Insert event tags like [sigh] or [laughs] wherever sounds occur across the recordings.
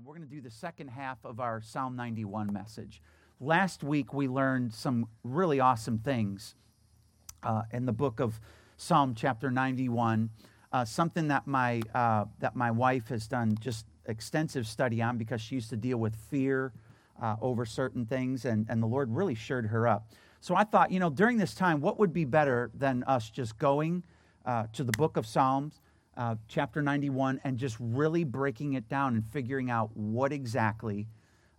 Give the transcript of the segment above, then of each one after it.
Um, we're going to do the second half of our Psalm 91 message. Last week, we learned some really awesome things uh, in the book of Psalm chapter 91, uh, something that my, uh, that my wife has done just extensive study on because she used to deal with fear uh, over certain things, and, and the Lord really shored her up. So I thought, you know, during this time, what would be better than us just going uh, to the book of Psalms? Uh, chapter 91 and just really breaking it down and figuring out what exactly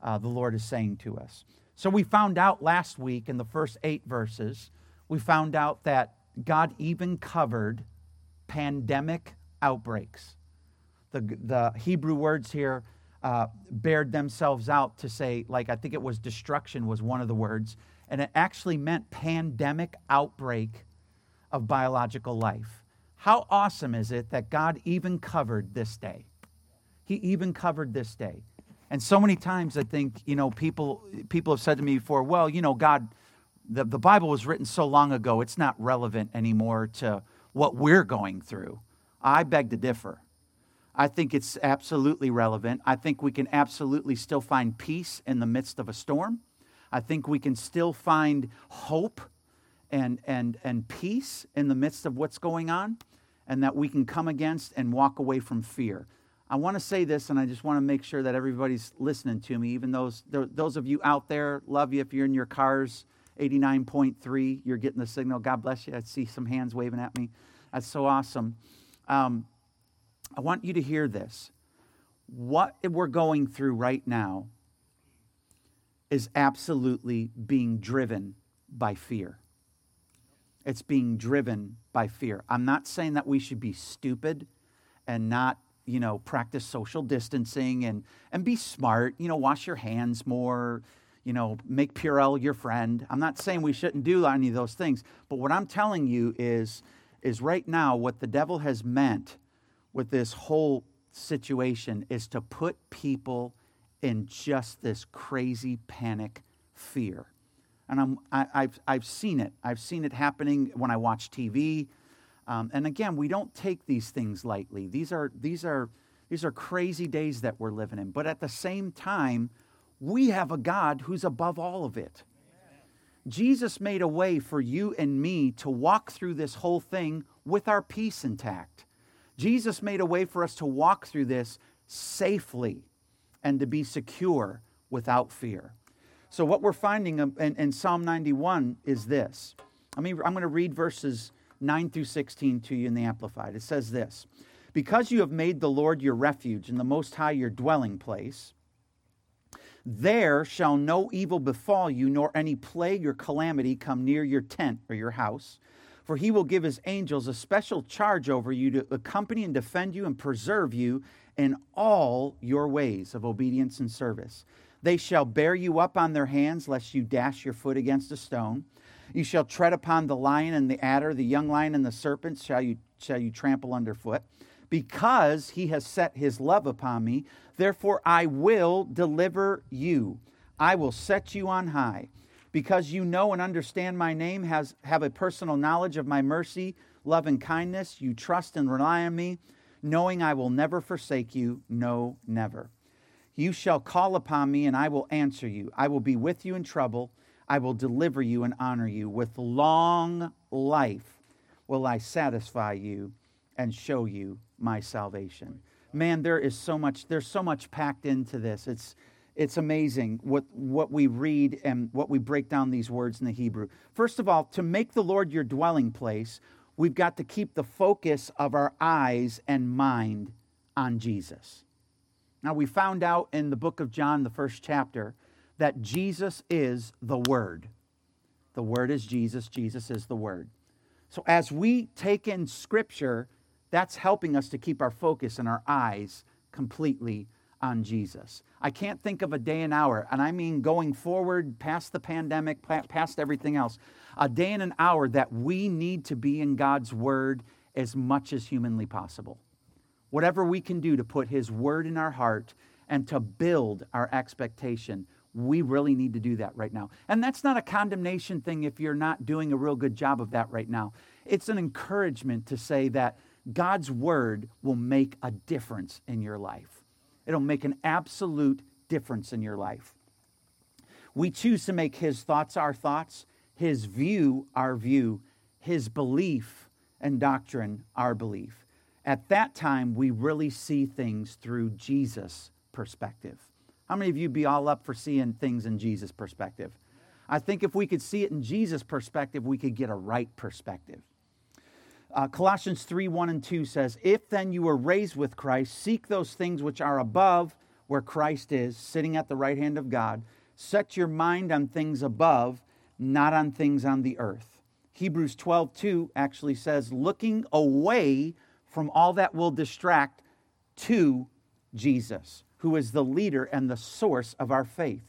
uh, the Lord is saying to us. So we found out last week in the first eight verses, we found out that God even covered pandemic outbreaks. The, the Hebrew words here uh, bared themselves out to say, like, I think it was destruction was one of the words, and it actually meant pandemic outbreak of biological life. How awesome is it that God even covered this day? He even covered this day. And so many times I think, you know, people people have said to me before, well, you know, God, the, the Bible was written so long ago, it's not relevant anymore to what we're going through. I beg to differ. I think it's absolutely relevant. I think we can absolutely still find peace in the midst of a storm. I think we can still find hope and, and, and peace in the midst of what's going on and that we can come against and walk away from fear. I want to say this, and I just want to make sure that everybody's listening to me, even those, those of you out there, love you if you're in your cars, 89.3, you're getting the signal. God bless you. I see some hands waving at me. That's so awesome. Um, I want you to hear this. What we're going through right now is absolutely being driven by fear. It's being driven by fear. I'm not saying that we should be stupid and not, you know, practice social distancing and, and be smart, you know, wash your hands more, you know, make Purell your friend. I'm not saying we shouldn't do any of those things. But what I'm telling you is, is right now what the devil has meant with this whole situation is to put people in just this crazy panic fear and I'm, I, have I've seen it. I've seen it happening when I watch TV. Um, and again, we don't take these things lightly. These are, these, are, these are crazy days that we're living in. But at the same time, we have a God who's above all of it. Jesus made a way for you and me to walk through this whole thing with our peace intact. Jesus made a way for us to walk through this safely and to be secure without fear. So, what we're finding um, in, in Psalm 91 is this. I mean, I'm going to read verses 9 through 16 to you in the Amplified. It says this Because you have made the Lord your refuge and the Most High your dwelling place, there shall no evil befall you, nor any plague or calamity come near your tent or your house. For he will give his angels a special charge over you to accompany and defend you and preserve you in all your ways of obedience and service. They shall bear you up on their hands, lest you dash your foot against a stone. You shall tread upon the lion and the adder, the young lion and the serpent shall you, shall you trample underfoot. Because he has set his love upon me, therefore I will deliver you. I will set you on high. Because you know and understand my name, has, have a personal knowledge of my mercy, love, and kindness, you trust and rely on me, knowing I will never forsake you, no, never. You shall call upon me, and I will answer you. I will be with you in trouble. I will deliver you and honor you. With long life will I satisfy you and show you my salvation. Man, there is so much, there's so much packed into this. It's it's amazing what, what we read and what we break down these words in the Hebrew. First of all, to make the Lord your dwelling place, we've got to keep the focus of our eyes and mind on Jesus. Now, we found out in the book of John, the first chapter, that Jesus is the Word. The Word is Jesus, Jesus is the Word. So, as we take in Scripture, that's helping us to keep our focus and our eyes completely on Jesus. I can't think of a day and hour, and I mean going forward past the pandemic, past everything else, a day and an hour that we need to be in God's Word as much as humanly possible whatever we can do to put His word in our heart and to build our expectation, we really need to do that right now. And that's not a condemnation thing if you're not doing a real good job of that right now. It's an encouragement to say that God's word will make a difference in your life. It'll make an absolute difference in your life. We choose to make His thoughts our thoughts, His view our view, His belief and doctrine our belief. At that time, we really see things through Jesus' perspective. How many of you be all up for seeing things in Jesus' perspective? I think if we could see it in Jesus' perspective, we could get a right perspective. Uh, Colossians 3 1 and 2 says, If then you were raised with Christ, seek those things which are above where Christ is, sitting at the right hand of God. Set your mind on things above, not on things on the earth. Hebrews 12 2 actually says, Looking away from all that will distract to Jesus, who is the leader and the source of our faith,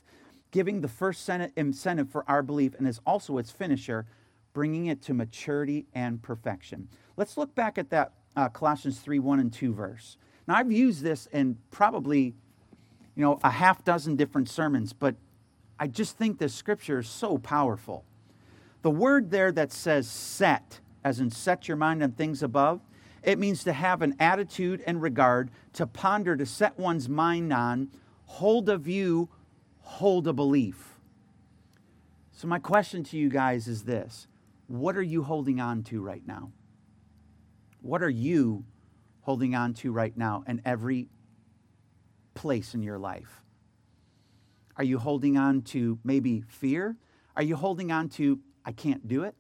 giving the first incentive for our belief and is also its finisher bringing it to maturity and perfection. Let's look back at that uh, Colossians 3 1 and 2 verse. Now, I've used this in probably, you know, a half dozen different sermons, but I just think this scripture is so powerful. The word there that says set, as in set your mind on things above, it means to have an attitude and regard, to ponder, to set one's mind on, hold a view, hold a belief. So, my question to you guys is this what are you holding on to right now? What are you holding on to right now in every place in your life? Are you holding on to maybe fear? Are you holding on to, I can't do it?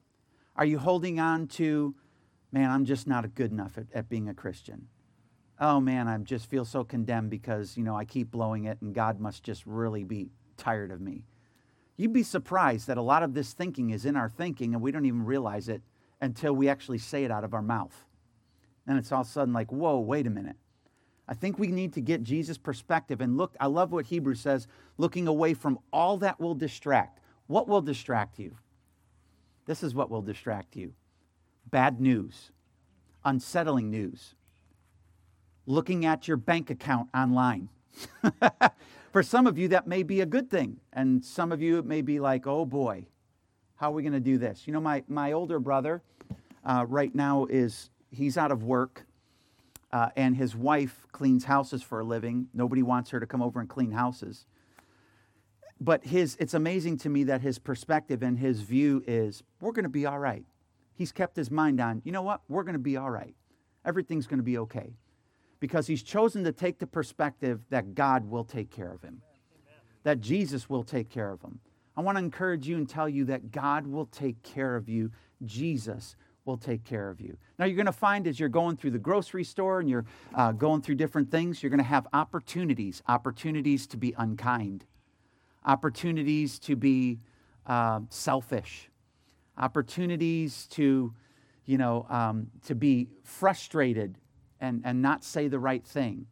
Are you holding on to, man, I'm just not good enough at, at being a Christian? Oh man, I just feel so condemned because, you know, I keep blowing it and God must just really be tired of me. You'd be surprised that a lot of this thinking is in our thinking and we don't even realize it until we actually say it out of our mouth. And it's all of a sudden like, whoa, wait a minute. I think we need to get Jesus' perspective and look. I love what Hebrews says looking away from all that will distract. What will distract you? This is what will distract you bad news, unsettling news, looking at your bank account online. [laughs] For some of you, that may be a good thing. And some of you, it may be like, oh boy, how are we going to do this? You know, my, my older brother uh, right now is, he's out of work. Uh, and his wife cleans houses for a living. Nobody wants her to come over and clean houses. But his, it's amazing to me that his perspective and his view is we're going to be all right. He's kept his mind on, you know what? We're going to be all right. Everything's going to be okay because he's chosen to take the perspective that God will take care of him, that Jesus will take care of him. I want to encourage you and tell you that God will take care of you. Jesus will take care of you. Now, you're going to find as you're going through the grocery store and you're uh, going through different things, you're going to have opportunities opportunities to be unkind, opportunities to be uh, selfish, opportunities to, you know, um, to be frustrated and, and not say the right thing.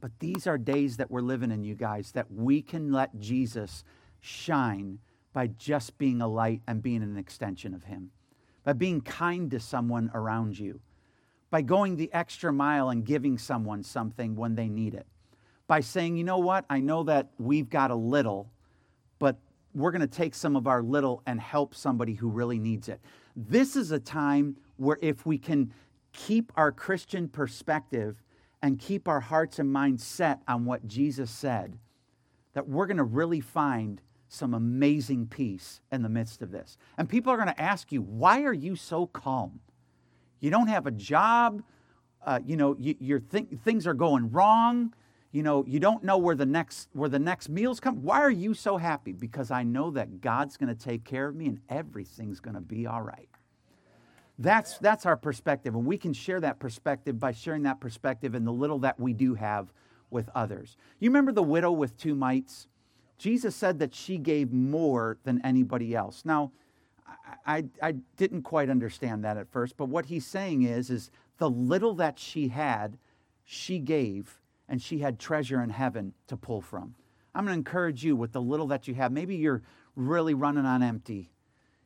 But these are days that we're living in, you guys, that we can let Jesus shine by just being a light and being an extension of Him, by being kind to someone around you, by going the extra mile and giving someone something when they need it, by saying, you know what, I know that we've got a little, but we're going to take some of our little and help somebody who really needs it. This is a time where if we can keep our Christian perspective and keep our hearts and minds set on what Jesus said, that we're going to really find some amazing peace in the midst of this. And people are going to ask you, why are you so calm? You don't have a job. Uh, you know, you, your th- things are going wrong. You know, you don't know where the next where the next meals come. Why are you so happy? Because I know that God's going to take care of me and everything's going to be all right. That's, that's our perspective. And we can share that perspective by sharing that perspective in the little that we do have with others. You remember the widow with two mites? Jesus said that she gave more than anybody else. Now, I, I didn't quite understand that at first, but what he's saying is, is the little that she had, she gave, and she had treasure in heaven to pull from. I'm going to encourage you with the little that you have. Maybe you're really running on empty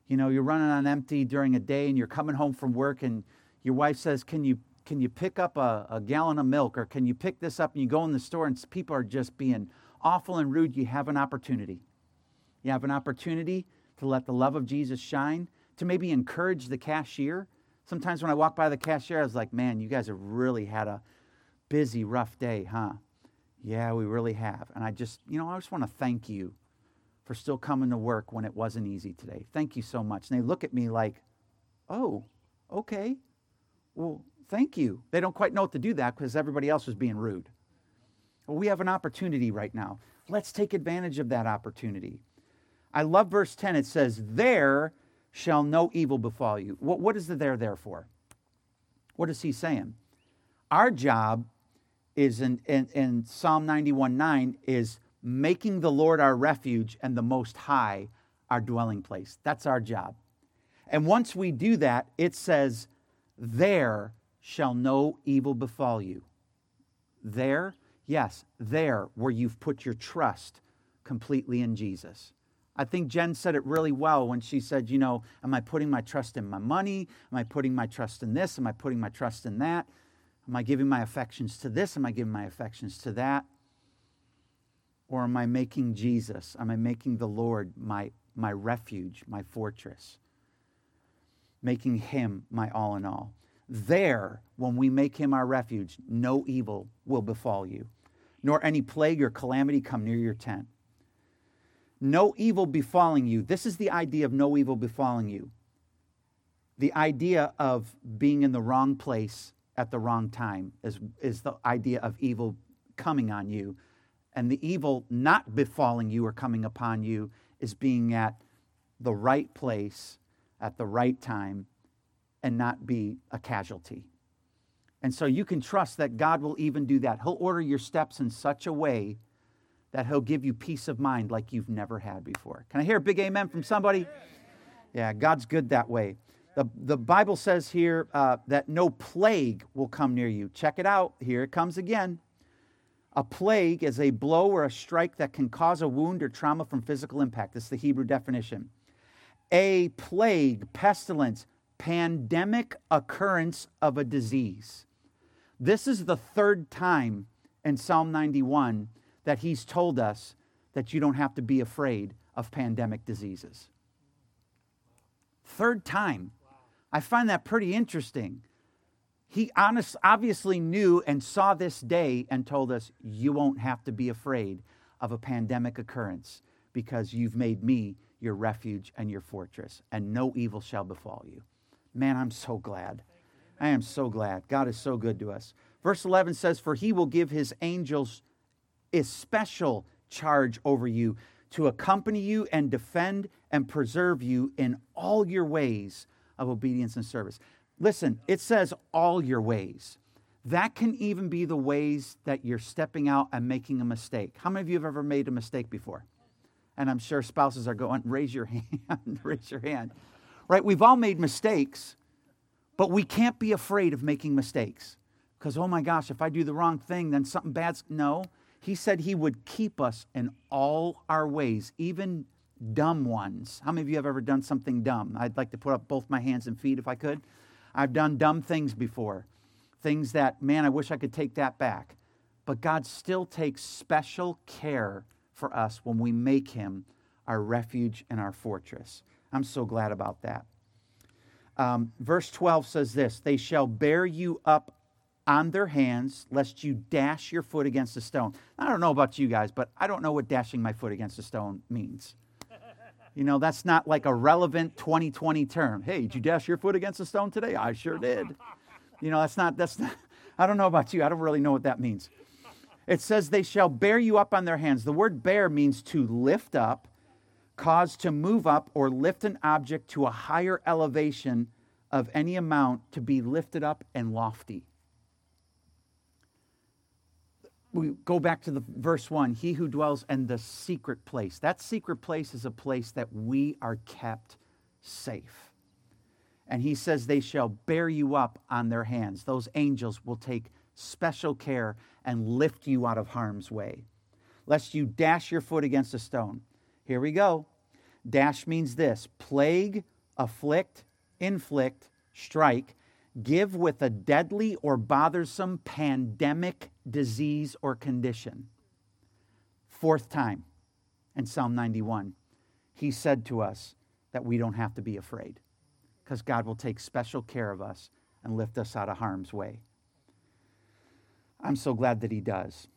you know, you're running on empty during a day and you're coming home from work and your wife says, Can you can you pick up a, a gallon of milk or can you pick this up and you go in the store and people are just being awful and rude, you have an opportunity. You have an opportunity to let the love of Jesus shine, to maybe encourage the cashier. Sometimes when I walk by the cashier, I was like, man, you guys have really had a busy, rough day, huh? Yeah, we really have. And I just, you know, I just want to thank you for still coming to work when it wasn't easy today. Thank you so much. And they look at me like, oh, okay. Well, thank you. They don't quite know what to do that because everybody else was being rude. Well, we have an opportunity right now. Let's take advantage of that opportunity. I love verse 10. It says, There shall no evil befall you. What, what is the there there for? What is he saying? Our job is in, in, in Psalm 91 9 is making the Lord our refuge and the Most High our dwelling place. That's our job. And once we do that, it says, There shall no evil befall you. There, yes, there where you've put your trust completely in Jesus. I think Jen said it really well when she said, You know, am I putting my trust in my money? Am I putting my trust in this? Am I putting my trust in that? Am I giving my affections to this? Am I giving my affections to that? Or am I making Jesus? Am I making the Lord my, my refuge, my fortress? Making him my all in all. There, when we make him our refuge, no evil will befall you, nor any plague or calamity come near your tent. No evil befalling you. This is the idea of no evil befalling you. The idea of being in the wrong place at the wrong time is, is the idea of evil coming on you. And the evil not befalling you or coming upon you is being at the right place at the right time and not be a casualty. And so you can trust that God will even do that. He'll order your steps in such a way that He'll give you peace of mind like you've never had before. Can I hear a big amen from somebody? Yeah, God's good that way. The, the Bible says here uh, that no plague will come near you. Check it out. Here it comes again. A plague is a blow or a strike that can cause a wound or trauma from physical impact. That's the Hebrew definition. A plague, pestilence, pandemic occurrence of a disease. This is the third time in Psalm 91 that he's told us that you don't have to be afraid of pandemic diseases. Third time. I find that pretty interesting. He honest, obviously knew and saw this day and told us, You won't have to be afraid of a pandemic occurrence because you've made me your refuge and your fortress, and no evil shall befall you. Man, I'm so glad. I am so glad. God is so good to us. Verse 11 says, For he will give his angels especial charge over you to accompany you and defend and preserve you in all your ways of obedience and service. Listen, it says all your ways. That can even be the ways that you're stepping out and making a mistake. How many of you have ever made a mistake before? And I'm sure spouses are going, [laughs] raise your hand, [laughs] raise your hand. Right? We've all made mistakes, but we can't be afraid of making mistakes. Because, oh my gosh, if I do the wrong thing, then something bad's. No. He said he would keep us in all our ways, even dumb ones. How many of you have ever done something dumb? I'd like to put up both my hands and feet if I could. I've done dumb things before, things that, man, I wish I could take that back. But God still takes special care for us when we make Him our refuge and our fortress. I'm so glad about that. Um, verse 12 says this They shall bear you up on their hands, lest you dash your foot against a stone. I don't know about you guys, but I don't know what dashing my foot against a stone means. You know, that's not like a relevant 2020 term. Hey, did you dash your foot against a stone today? I sure did. You know, that's not, that's not, [laughs] I don't know about you. I don't really know what that means. It says, they shall bear you up on their hands. The word bear means to lift up, cause to move up, or lift an object to a higher elevation of any amount to be lifted up and lofty we go back to the verse 1 he who dwells in the secret place. That secret place is a place that we are kept safe. And he says they shall bear you up on their hands. Those angels will take special care and lift you out of harm's way lest you dash your foot against a stone. Here we go. Dash means this plague afflict inflict strike give with a deadly or bothersome pandemic disease or condition. Fourth time in Psalm 91, he said to us that we don't have to be afraid because God will take special care of us and lift us out of harm's way. I'm so glad that he does.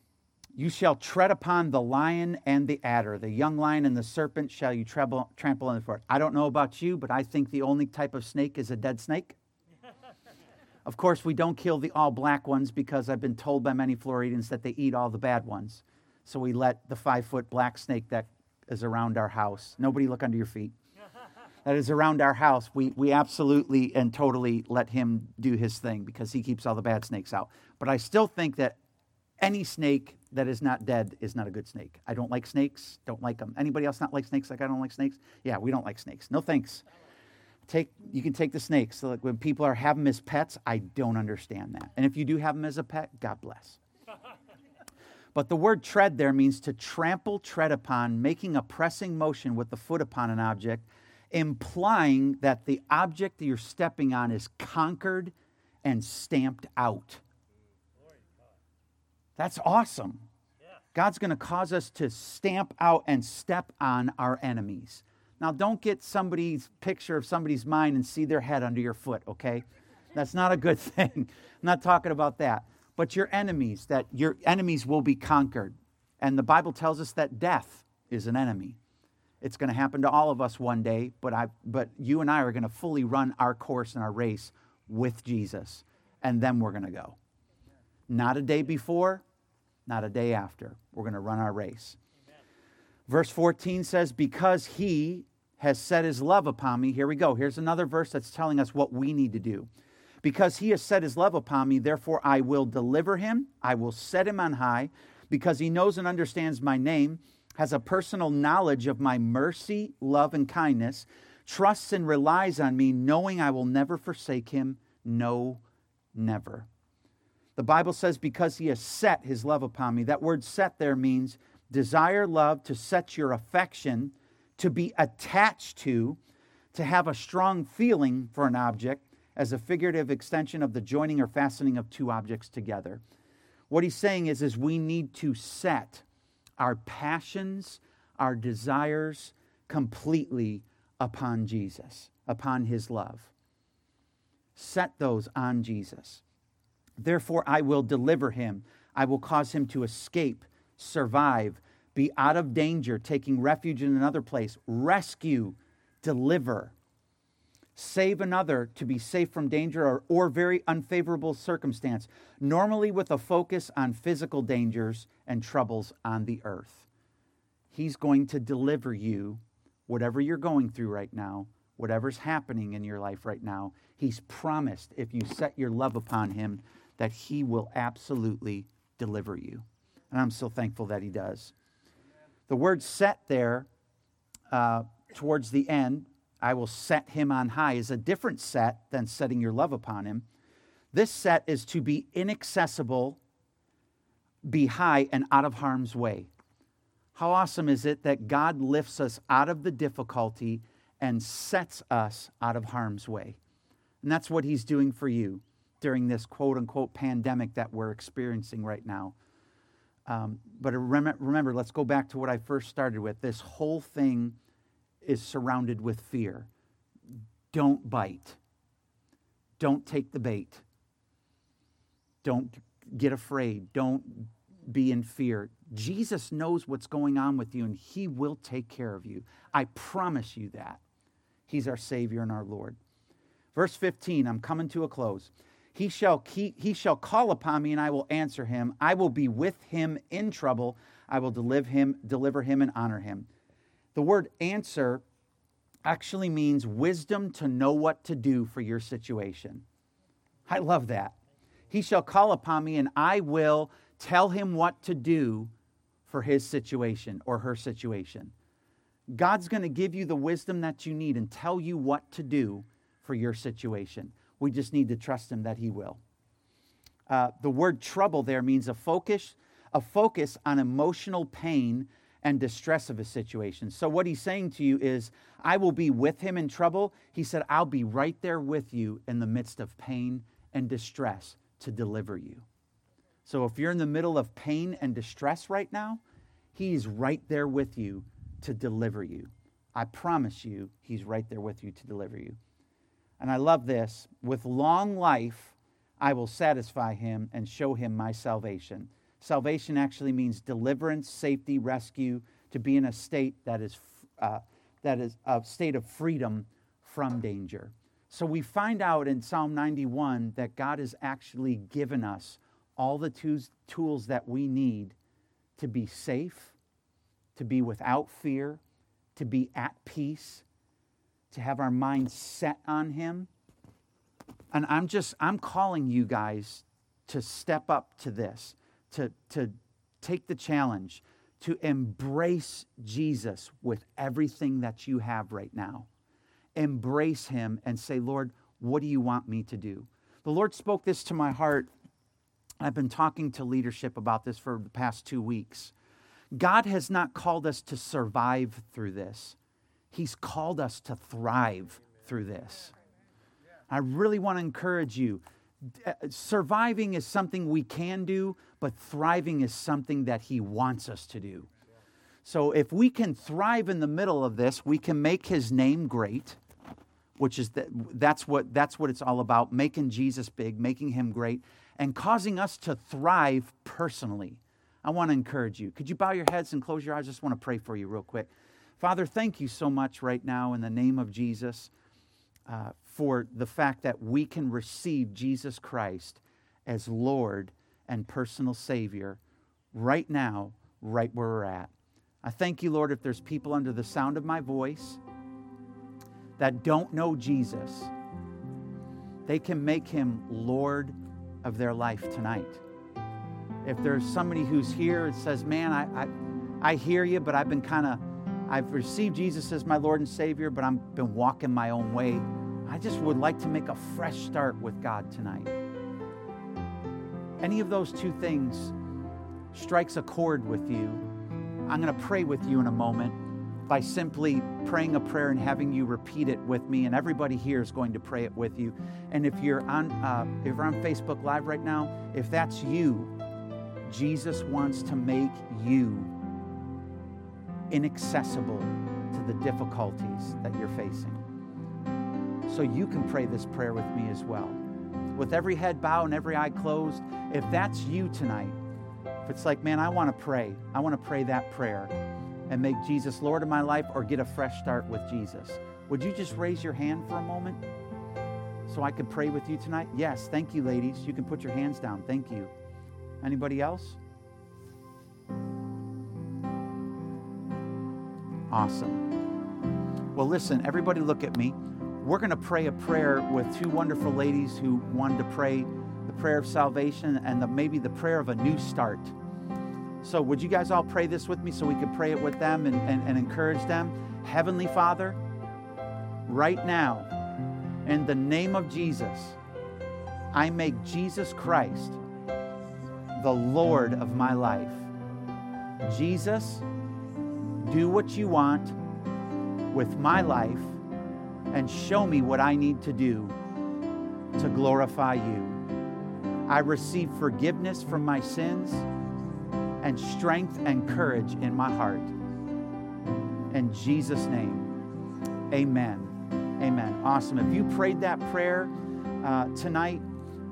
You shall tread upon the lion and the adder, the young lion and the serpent shall you trample, trample underfoot. I don't know about you, but I think the only type of snake is a dead snake. Of course, we don't kill the all black ones because I've been told by many Floridians that they eat all the bad ones. So we let the five foot black snake that is around our house. Nobody look under your feet. [laughs] that is around our house. We, we absolutely and totally let him do his thing because he keeps all the bad snakes out. But I still think that any snake that is not dead is not a good snake. I don't like snakes. Don't like them. Anybody else not like snakes like I don't like snakes? Yeah, we don't like snakes. No thanks. Take you can take the snakes. So like when people are having them as pets, I don't understand that. And if you do have them as a pet, God bless. [laughs] But the word tread there means to trample, tread upon, making a pressing motion with the foot upon an object, implying that the object that you're stepping on is conquered and stamped out. That's awesome. God's going to cause us to stamp out and step on our enemies. Now, don't get somebody's picture of somebody's mind and see their head under your foot, okay? That's not a good [laughs] thing. I'm not talking about that. But your enemies, that your enemies will be conquered. And the Bible tells us that death is an enemy. It's going to happen to all of us one day, but, I, but you and I are going to fully run our course and our race with Jesus. And then we're going to go. Not a day before, not a day after. We're going to run our race. Verse 14 says, Because he has set his love upon me. Here we go. Here's another verse that's telling us what we need to do. Because he has set his love upon me, therefore I will deliver him. I will set him on high. Because he knows and understands my name, has a personal knowledge of my mercy, love, and kindness, trusts and relies on me, knowing I will never forsake him. No, never. The Bible says, because he has set his love upon me. That word set there means desire, love, to set your affection, to be attached to, to have a strong feeling for an object as a figurative extension of the joining or fastening of two objects together. What he's saying is, is we need to set our passions, our desires completely upon Jesus, upon his love. Set those on Jesus. Therefore, I will deliver him. I will cause him to escape, survive, be out of danger, taking refuge in another place, rescue, deliver, save another to be safe from danger or, or very unfavorable circumstance, normally with a focus on physical dangers and troubles on the earth. He's going to deliver you, whatever you're going through right now, whatever's happening in your life right now. He's promised if you set your love upon him that He will absolutely deliver you. And I'm so thankful that He does. The word set there uh, towards the end, I will set him on high, is a different set than setting your love upon him. This set is to be inaccessible, be high, and out of harm's way. How awesome is it that God lifts us out of the difficulty and sets us out of harm's way? And that's what he's doing for you during this quote unquote pandemic that we're experiencing right now. Um, but remember, remember, let's go back to what I first started with. This whole thing is surrounded with fear. Don't bite. Don't take the bait. Don't get afraid. Don't be in fear. Jesus knows what's going on with you and he will take care of you. I promise you that. He's our Savior and our Lord. Verse 15, I'm coming to a close. He shall, keep, he shall call upon me, and I will answer him. I will be with him in trouble. I will deliver him, deliver him and honor him. The word answer actually means wisdom to know what to do for your situation. I love that. He shall call upon me, and I will tell him what to do for his situation or her situation. God's going to give you the wisdom that you need and tell you what to do for your situation. We just need to trust Him that He will. Uh, the word trouble there means a focus, a focus on emotional pain and distress of a situation. So, what he's saying to you is, I will be with him in trouble. He said, I'll be right there with you in the midst of pain and distress to deliver you. So, if you're in the middle of pain and distress right now, he's right there with you to deliver you. I promise you, he's right there with you to deliver you. And I love this with long life, I will satisfy him and show him my salvation. Salvation actually means deliverance, safety, rescue, to be in a state that is, uh, that is a state of freedom from danger. So we find out in Psalm 91 that God has actually given us all the tools that we need to be safe, to be without fear, to be at peace, to have our minds set on Him. And I'm just, I'm calling you guys to step up to this, to, to take the challenge, to embrace Jesus with everything that you have right now. Embrace Him and say, Lord, what do you want me to do? The Lord spoke this to my heart. I've been talking to leadership about this for the past two weeks. God has not called us to survive through this, He's called us to thrive through this. I really want to encourage you. Uh, surviving is something we can do, but thriving is something that He wants us to do. So if we can thrive in the middle of this, we can make His name great, which is that, that's what that's what it's all about: making Jesus big, making Him great, and causing us to thrive personally. I want to encourage you. Could you bow your heads and close your eyes? I just want to pray for you real quick. Father, thank you so much right now in the name of Jesus uh, for the fact that we can receive Jesus Christ as Lord and personal Savior right now, right where we're at. I thank you, Lord, if there's people under the sound of my voice that don't know Jesus, they can make him Lord of their life tonight. If there's somebody who's here and says, Man, I, I, I hear you, but I've been kind of, I've received Jesus as my Lord and Savior, but I've been walking my own way. I just would like to make a fresh start with God tonight. Any of those two things strikes a chord with you, I'm going to pray with you in a moment by simply praying a prayer and having you repeat it with me, and everybody here is going to pray it with you. And if you're on, uh, if you're on Facebook Live right now, if that's you, Jesus wants to make you inaccessible to the difficulties that you're facing. So you can pray this prayer with me as well. With every head bowed and every eye closed, if that's you tonight, if it's like, man, I want to pray, I want to pray that prayer and make Jesus Lord of my life or get a fresh start with Jesus, would you just raise your hand for a moment so I could pray with you tonight? Yes, thank you, ladies. You can put your hands down. Thank you. Anybody else? Awesome. Well, listen, everybody look at me. We're going to pray a prayer with two wonderful ladies who wanted to pray the prayer of salvation and the, maybe the prayer of a new start. So, would you guys all pray this with me so we could pray it with them and, and, and encourage them? Heavenly Father, right now, in the name of Jesus, I make Jesus Christ the Lord of my life. Jesus, do what you want with my life and show me what I need to do to glorify you. I receive forgiveness from my sins and strength and courage in my heart. In Jesus' name, amen. Amen. Awesome. If you prayed that prayer uh, tonight,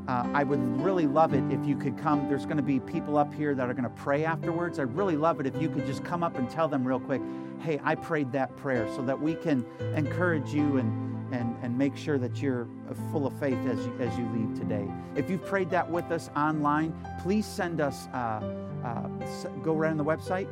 uh, I would really love it if you could come. There's going to be people up here that are going to pray afterwards. I'd really love it if you could just come up and tell them real quick, hey, I prayed that prayer so that we can encourage you and, and, and make sure that you're full of faith as you, as you leave today. If you've prayed that with us online, please send us, uh, uh, go right on the website.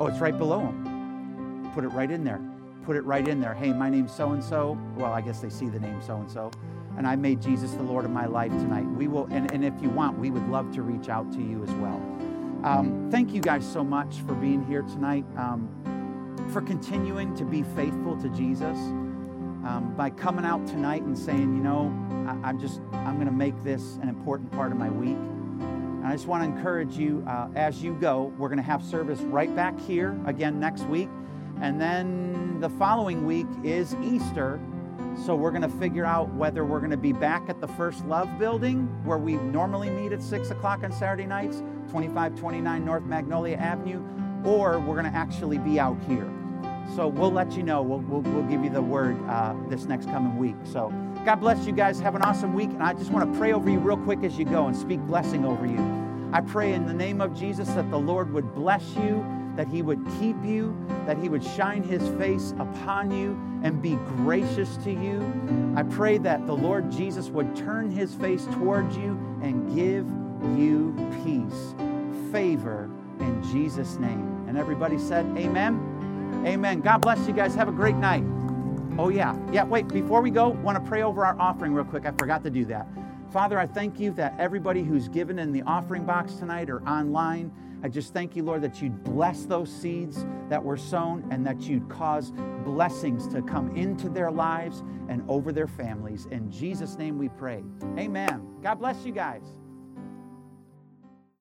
Oh, it's right below them. Put it right in there. Put it right in there. Hey, my name's so and so. Well, I guess they see the name so and so and I made Jesus the Lord of my life tonight. We will, and, and if you want, we would love to reach out to you as well. Um, thank you guys so much for being here tonight, um, for continuing to be faithful to Jesus. Um, by coming out tonight and saying, you know, I, am just, I'm going to make this an important part of my week. And I just want to encourage you uh, as you go, we're going to have service right back here again next week. And then the following week is Easter. So we're going to figure out whether we're going to be back at the First Love building where we normally meet at 6 o'clock on Saturday nights, 2529 North Magnolia Avenue, or we're going to actually be out here. So we'll let you know. We'll, we'll, we'll give you the word uh, this next coming week. So God bless you guys. Have an awesome week. And I just want to pray over you real quick as you go and speak blessing over you. I pray in the name of Jesus that the Lord would bless you, that He would keep you, that He would shine His face upon you and be gracious to you. I pray that the Lord Jesus would turn His face towards you and give you peace, favor in Jesus' name. And everybody said, Amen. Amen. God bless you guys. Have a great night. Oh, yeah. Yeah, wait, before we go, want to pray over our offering real quick. I forgot to do that. Father, I thank you that everybody who's given in the offering box tonight or online, I just thank you, Lord, that you'd bless those seeds that were sown and that you'd cause blessings to come into their lives and over their families. In Jesus' name we pray. Amen. God bless you guys.